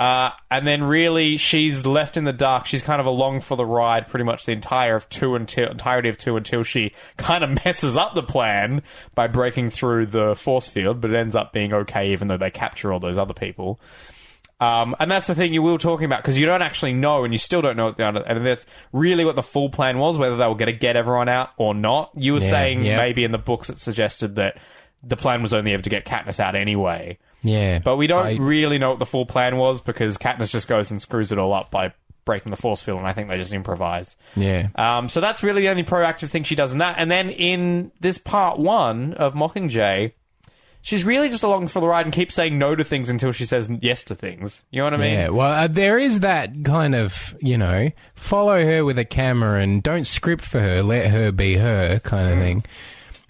Uh, and then really, she's left in the dark. She's kind of along for the ride pretty much the entire of two until entirety of two until she kind of [laughs] messes up the plan by breaking through the force field, but it ends up being okay even though they capture all those other people. Um, and that's the thing you were talking about because you don't actually know, and you still don't know what the end. and that's really what the full plan was, whether they were going to get everyone out or not. You were Yeah, saying yeah. maybe in the books it suggested that the plan was only ever to get Katniss out anyway. Yeah, But we don't I- really know what the full plan was because Katniss just goes and screws it all up by breaking the force field, and I think they just improvise. yeah. Um, so that's really the only proactive thing she does in that. And then in this part one of Mockingjay, she's really just along for the ride and keeps saying no to things until she says yes to things. You know what I mean? Yeah, well, uh, there is that kind of, you know, follow her with a camera and don't script for her, let her be her kind of thing.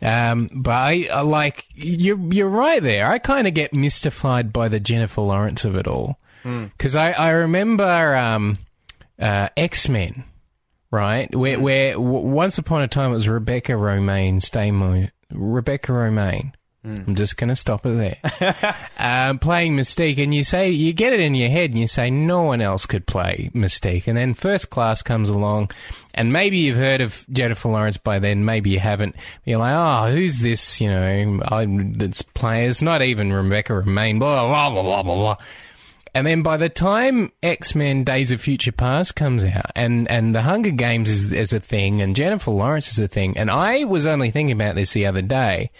Um, but I, uh, like, you're, you're right there. I kind of get mystified by the Jennifer Lawrence of it all. Because I, I remember um, uh, X Men, right? Where, where w- once upon a time it was Rebecca Romijn Stamo, Rebecca Romijn. I'm just going to stop it there. [laughs] um, playing Mystique, and you say you get it in your head, and you say no one else could play Mystique, and then First Class comes along, and maybe you've heard of Jennifer Lawrence by then, maybe you haven't. You're like, oh, who's this? You know, I, that's players, not even Rebecca Romijn. Blah blah blah blah blah. blah. And then by the time X Men Days of Future Past comes out, and, and the Hunger Games is, is a thing, and Jennifer Lawrence is a thing, and I was only thinking about this the other day.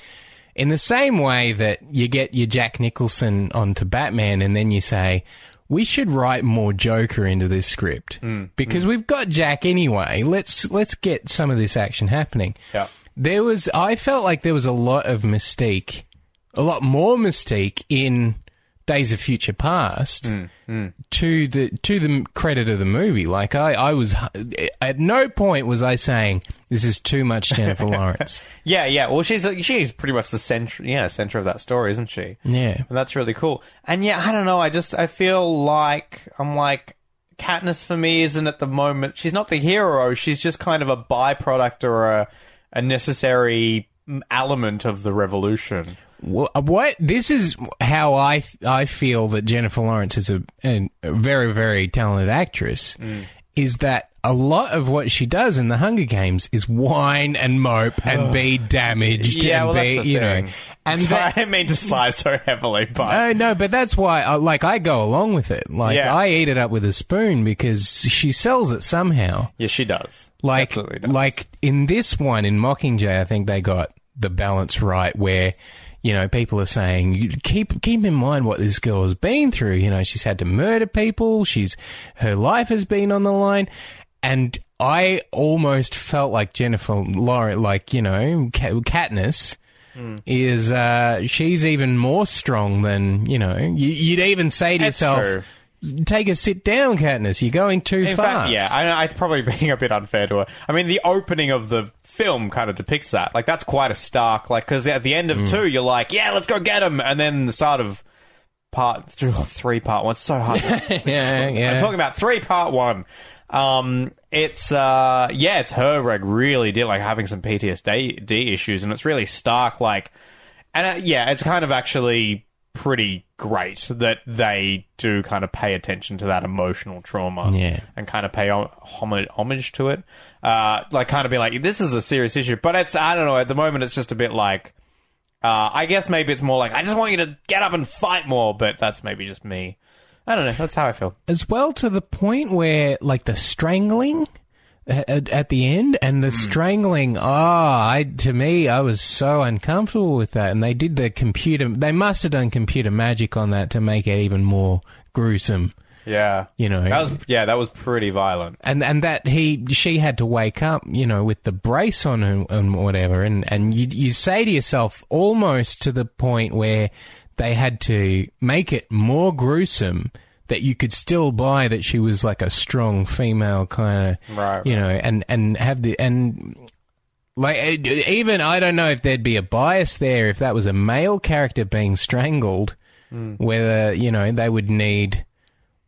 In the same way that you get your Jack Nicholson onto Batman, and then you say, we should write more Joker into this script mm, mm. because we've got Jack anyway. Let's let's get some of this action happening. Yeah. There was, I felt like there was a lot of mystique, a lot more mystique in Days of Future Past to the to the credit of the movie. Like I, I was at no point was I saying this is too much Jennifer [laughs] Lawrence. Yeah, yeah. Well, she's she's pretty much the center, yeah, center of that story, isn't she? Yeah. and that's really cool. And yeah, I don't know. I just I feel like I'm like Katniss for me isn't at the moment. She's not the hero. She's just kind of a byproduct or a a necessary mm, element of the revolution. Wha- What this is how I I feel that Jennifer Lawrence is a, a very very talented actress. Is that a lot of what she does in the Hunger Games is whine and mope and be damaged Yeah, and well, be you thing. know and Sorry, that, I didn't mean to sigh so heavily, but Uh, no, but that's why, I, like, I go along with it. Like, Yeah. I eat it up with a spoon because she sells it somehow. yeah, she does. Like, does. like in this one in Mockingjay, I think they got the balance right where. You know, people are saying keep keep in mind what this girl has been through. You know, she's had to murder people. She's her life has been on the line, and I almost felt like Jennifer Lawrence, like you know, Kat- Katniss, is uh, she's even more strong than you know. You, you'd even say to That's yourself, true. "Take a sit down, Katniss. You're going too In fast." fact, yeah, I, I'm probably [laughs] being a bit unfair to her. I mean, the opening of the film kind of depicts that. Like, that's quite a stark. Like, because at the end of Mm. two, you're like, "Yeah, let's go get him," and then the start of part th- [laughs] three, part one. It's so hard. [laughs] Yeah, yeah. I'm talking about three, part one. Um, it's uh, yeah, it's her like really did like having some PTSD issues, and it's really stark. Like, and uh, yeah, it's kind of actually pretty great that they do kind of pay attention to that emotional trauma Yeah. and kind of pay hom- homage, homage to it. Uh, like kind of be like, this is a serious issue, but it's, I don't know, at the moment it's just a bit like, uh, I guess maybe it's more like, I just want you to get up and fight more, but that's maybe just me. I don't know. That's how I feel. as well to the point where like the strangling at, at the end and the hmm. strangling. Oh I to me I was so uncomfortable with that. And they did the computer they must have done computer magic on that to make it even more gruesome. Yeah. you know. That was, yeah, that was pretty violent. and and that he she had to wake up, you know, with the brace on and, and whatever, and and you you say to yourself almost to the point where they had to make it more gruesome that you could still buy that she was like a strong female kind of, Right, you know, and and have the and. Like eh, even I don't know if there'd be a bias there if that was a male character being strangled, whether you know they would need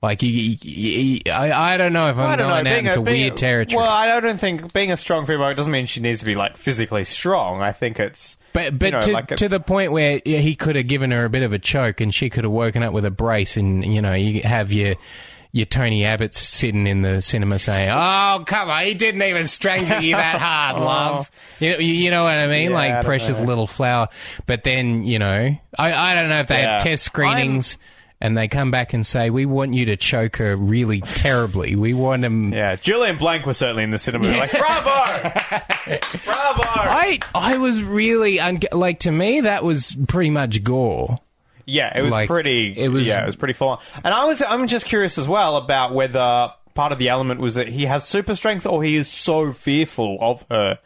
like you, you- you- I, I don't know if I'm going know. out into a, weird territory. Well, I don't think being a strong female doesn't mean she needs to be like physically strong. I think it's But but know, to, like a- to the point where yeah, he could have given her a bit of a choke, and she could have woken up with a brace, and you know you have your your Tony Abbott sitting in the cinema saying, [laughs] "Oh come on, he didn't even strangle you that [laughs] hard, oh. love." You know, you, you know what I mean? Oh. Yeah, like don't precious know. little flower. But then you know, I I don't know if they Yeah. have test screenings. And they come back and say, "We want you to choke her really terribly. We want him." Yeah, Julien Blanc was certainly in the cinema. Like, bravo, [laughs] bravo. I I was really un- like to me that was pretty much gore. Yeah, it was Like, pretty. it was- yeah, it was pretty full on. And I was, I'm just curious as well about whether part of the element was that he has super strength or he is so fearful of her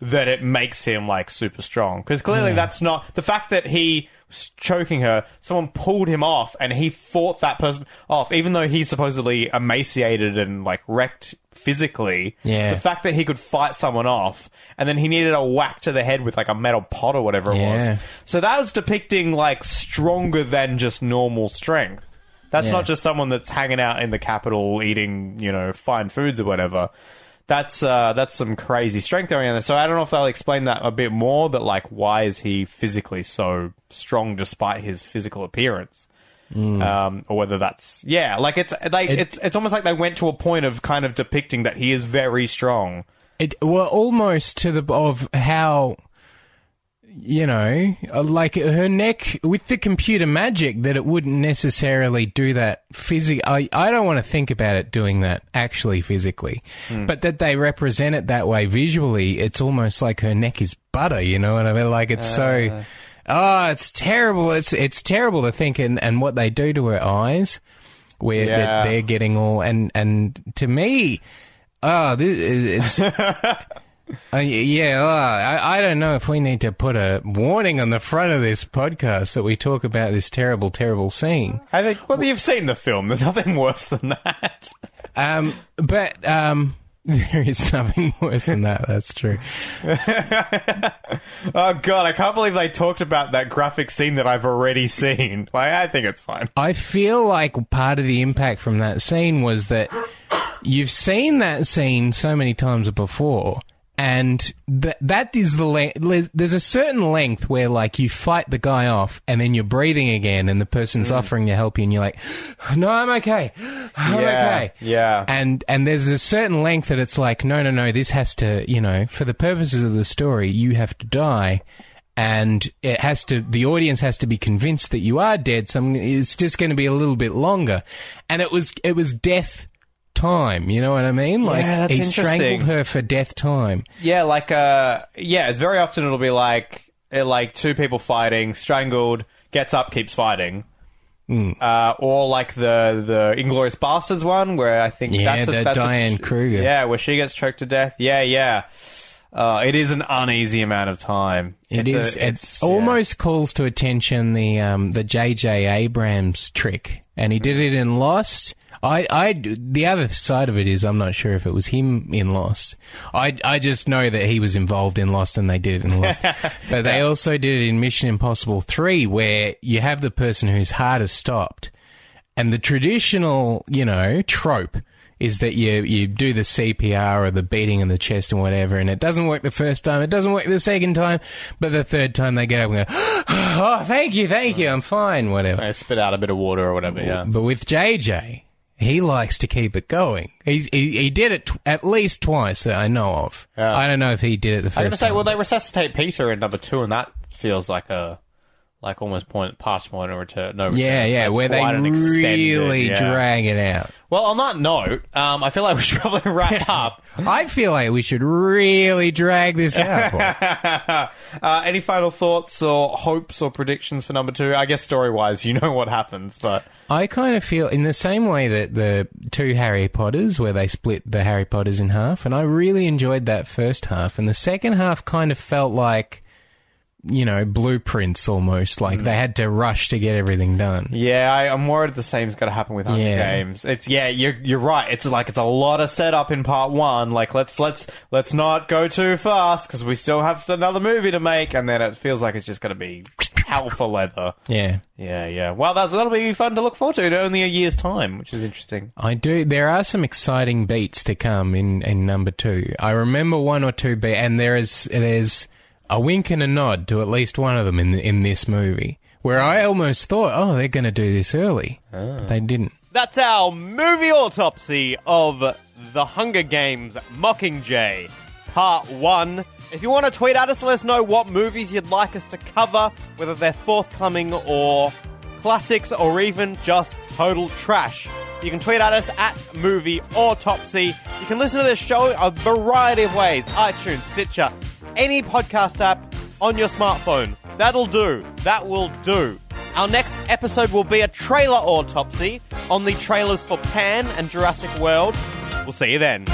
that it makes him like super strong. Because clearly that's not the fact that he choking her. Someone pulled him off, and he fought that person off, even though he's supposedly emaciated and like wrecked physically. Yeah. the fact that he could fight someone off, and then he needed a whack to the head with like a metal pot or whatever it Yeah. was. So that was depicting like stronger than just normal strength. That's Yeah. not just someone that's hanging out in the Capitol eating, you know, fine foods or whatever. That's uh, that's some crazy strength going on there. So I don't know if they'll explain that a bit more. That like, why is he physically so strong despite his physical appearance? Um, or whether that's yeah, like it's like It- it's it's almost like they went to a point of kind of depicting that he is very strong. It well almost to the of how you know uh, like uh, her neck with the computer magic that it wouldn't necessarily do that physically. I I don't want to think about it doing that actually physically, hmm. but that they represent it that way visually. It's almost like her neck is butter. You know what I mean? Like it's so. Oh, it's terrible. It's it's terrible to think, and, and what they do to her eyes, where Yeah. that they're getting all and and to me, oh, this, it's [laughs] uh, yeah, oh, I, I don't know if we need to put a warning on the front of this podcast that we talk about this terrible, terrible scene. I think. Well, you've seen the film. There's nothing worse than that. Um, but um, [laughs] there is nothing worse than that. That's true. [laughs] Oh god, I can't believe they talked about that graphic scene that I've already seen. Like, I think it's fine. I feel like part of the impact from that scene was that you've seen that scene so many times before. And th- that is the length. There's a certain length where, like, you fight the guy off, and then you're breathing again, and the person's mm. offering to help you, and you're like, "No, I'm okay. I'm Yeah, okay." yeah. And and there's a certain length that it's like, no, no, no. This has to, you know, for the purposes of the story, you have to die, and it has to. The audience has to be convinced that you are dead. So I'm- it's just going to be a little bit longer. And it was it was death time. You know what I mean? Like Yeah, that's he strangled her for death time. Yeah, like, uh, yeah, it's very often it'll be like, uh, like two people fighting, strangled, gets up, keeps fighting. Hmm. Uh, or like the the Inglourious Basterds one, where I think Yeah, that's a, the that's a- Diane Kruger. Yeah, where she gets choked to death. Yeah, yeah. Uh, it is an uneasy amount of time. It It's is. a- it it's- yeah. almost calls to attention the um, the J.J. Abrams trick, and he did it in Lost. I, I, the other side of it is I'm not sure if it was him in Lost. I, I just know that he was involved in Lost, and they did it in Lost. [laughs] but they also did it in Mission Impossible Three, where you have the person whose heart has stopped, and the traditional, you know, trope is that you you do the CPR or the beating in the chest and whatever, and it doesn't work the first time, it doesn't work the second time, but the third time they get up and go, [gasps] "Oh, thank you, thank you, I'm fine, whatever." They spit out a bit of water or whatever. Yeah. But with JJ, he likes to keep it going. He he, he did it tw- at least twice that I know of. Yeah. I don't know if he did it the first. I'm gonna say, time. well, they resuscitate Peeta in number two, and that feels like a like almost point past point no return. No return. yeah, yeah, That's where they quite an extended- really yeah. drag it out. Well, on that note, um, I feel like we should probably wrap up. I feel like we should really drag this out. [laughs] uh, any final thoughts or hopes or predictions for number two? I guess story wise, you know what happens, but I kind of feel in the same way that the two Harry Potters, where they split the Harry Potters in half, and I really enjoyed that first half, and the second half kind of felt like, you know, blueprints almost, like Mm. they had to rush to get everything done. yeah, I, I'm worried the same's going to happen with Hunger Yeah. Games. It's yeah, you're you're right. It's like it's a lot of setup in part one. Like let's let's let's not go too fast because we still have another movie to make, and then it feels like it's just going to be for leather. Yeah. Yeah, yeah. Well, that's that'll be fun to look forward to in only a year's time, which is interesting. I do. There are some exciting beats to come in, in number two. I remember one or two beats, and there is there's a wink and a nod to at least one of them in in this movie. Where I almost thought, oh, they're going to do this early. Ah. But they didn't. That's our movie autopsy of The Hunger Games Mockingjay, Part 1. If you want to tweet at us, let us know what movies you'd like us to cover, whether they're forthcoming or classics or even just total trash. You can tweet at us at Movie Autopsy. You can listen to this show a variety of ways iTunes, Stitcher, any podcast app on your smartphone. That'll do. That will do. Our next episode will be a trailer autopsy on the trailers for Pan and Jurassic World. We'll see you then.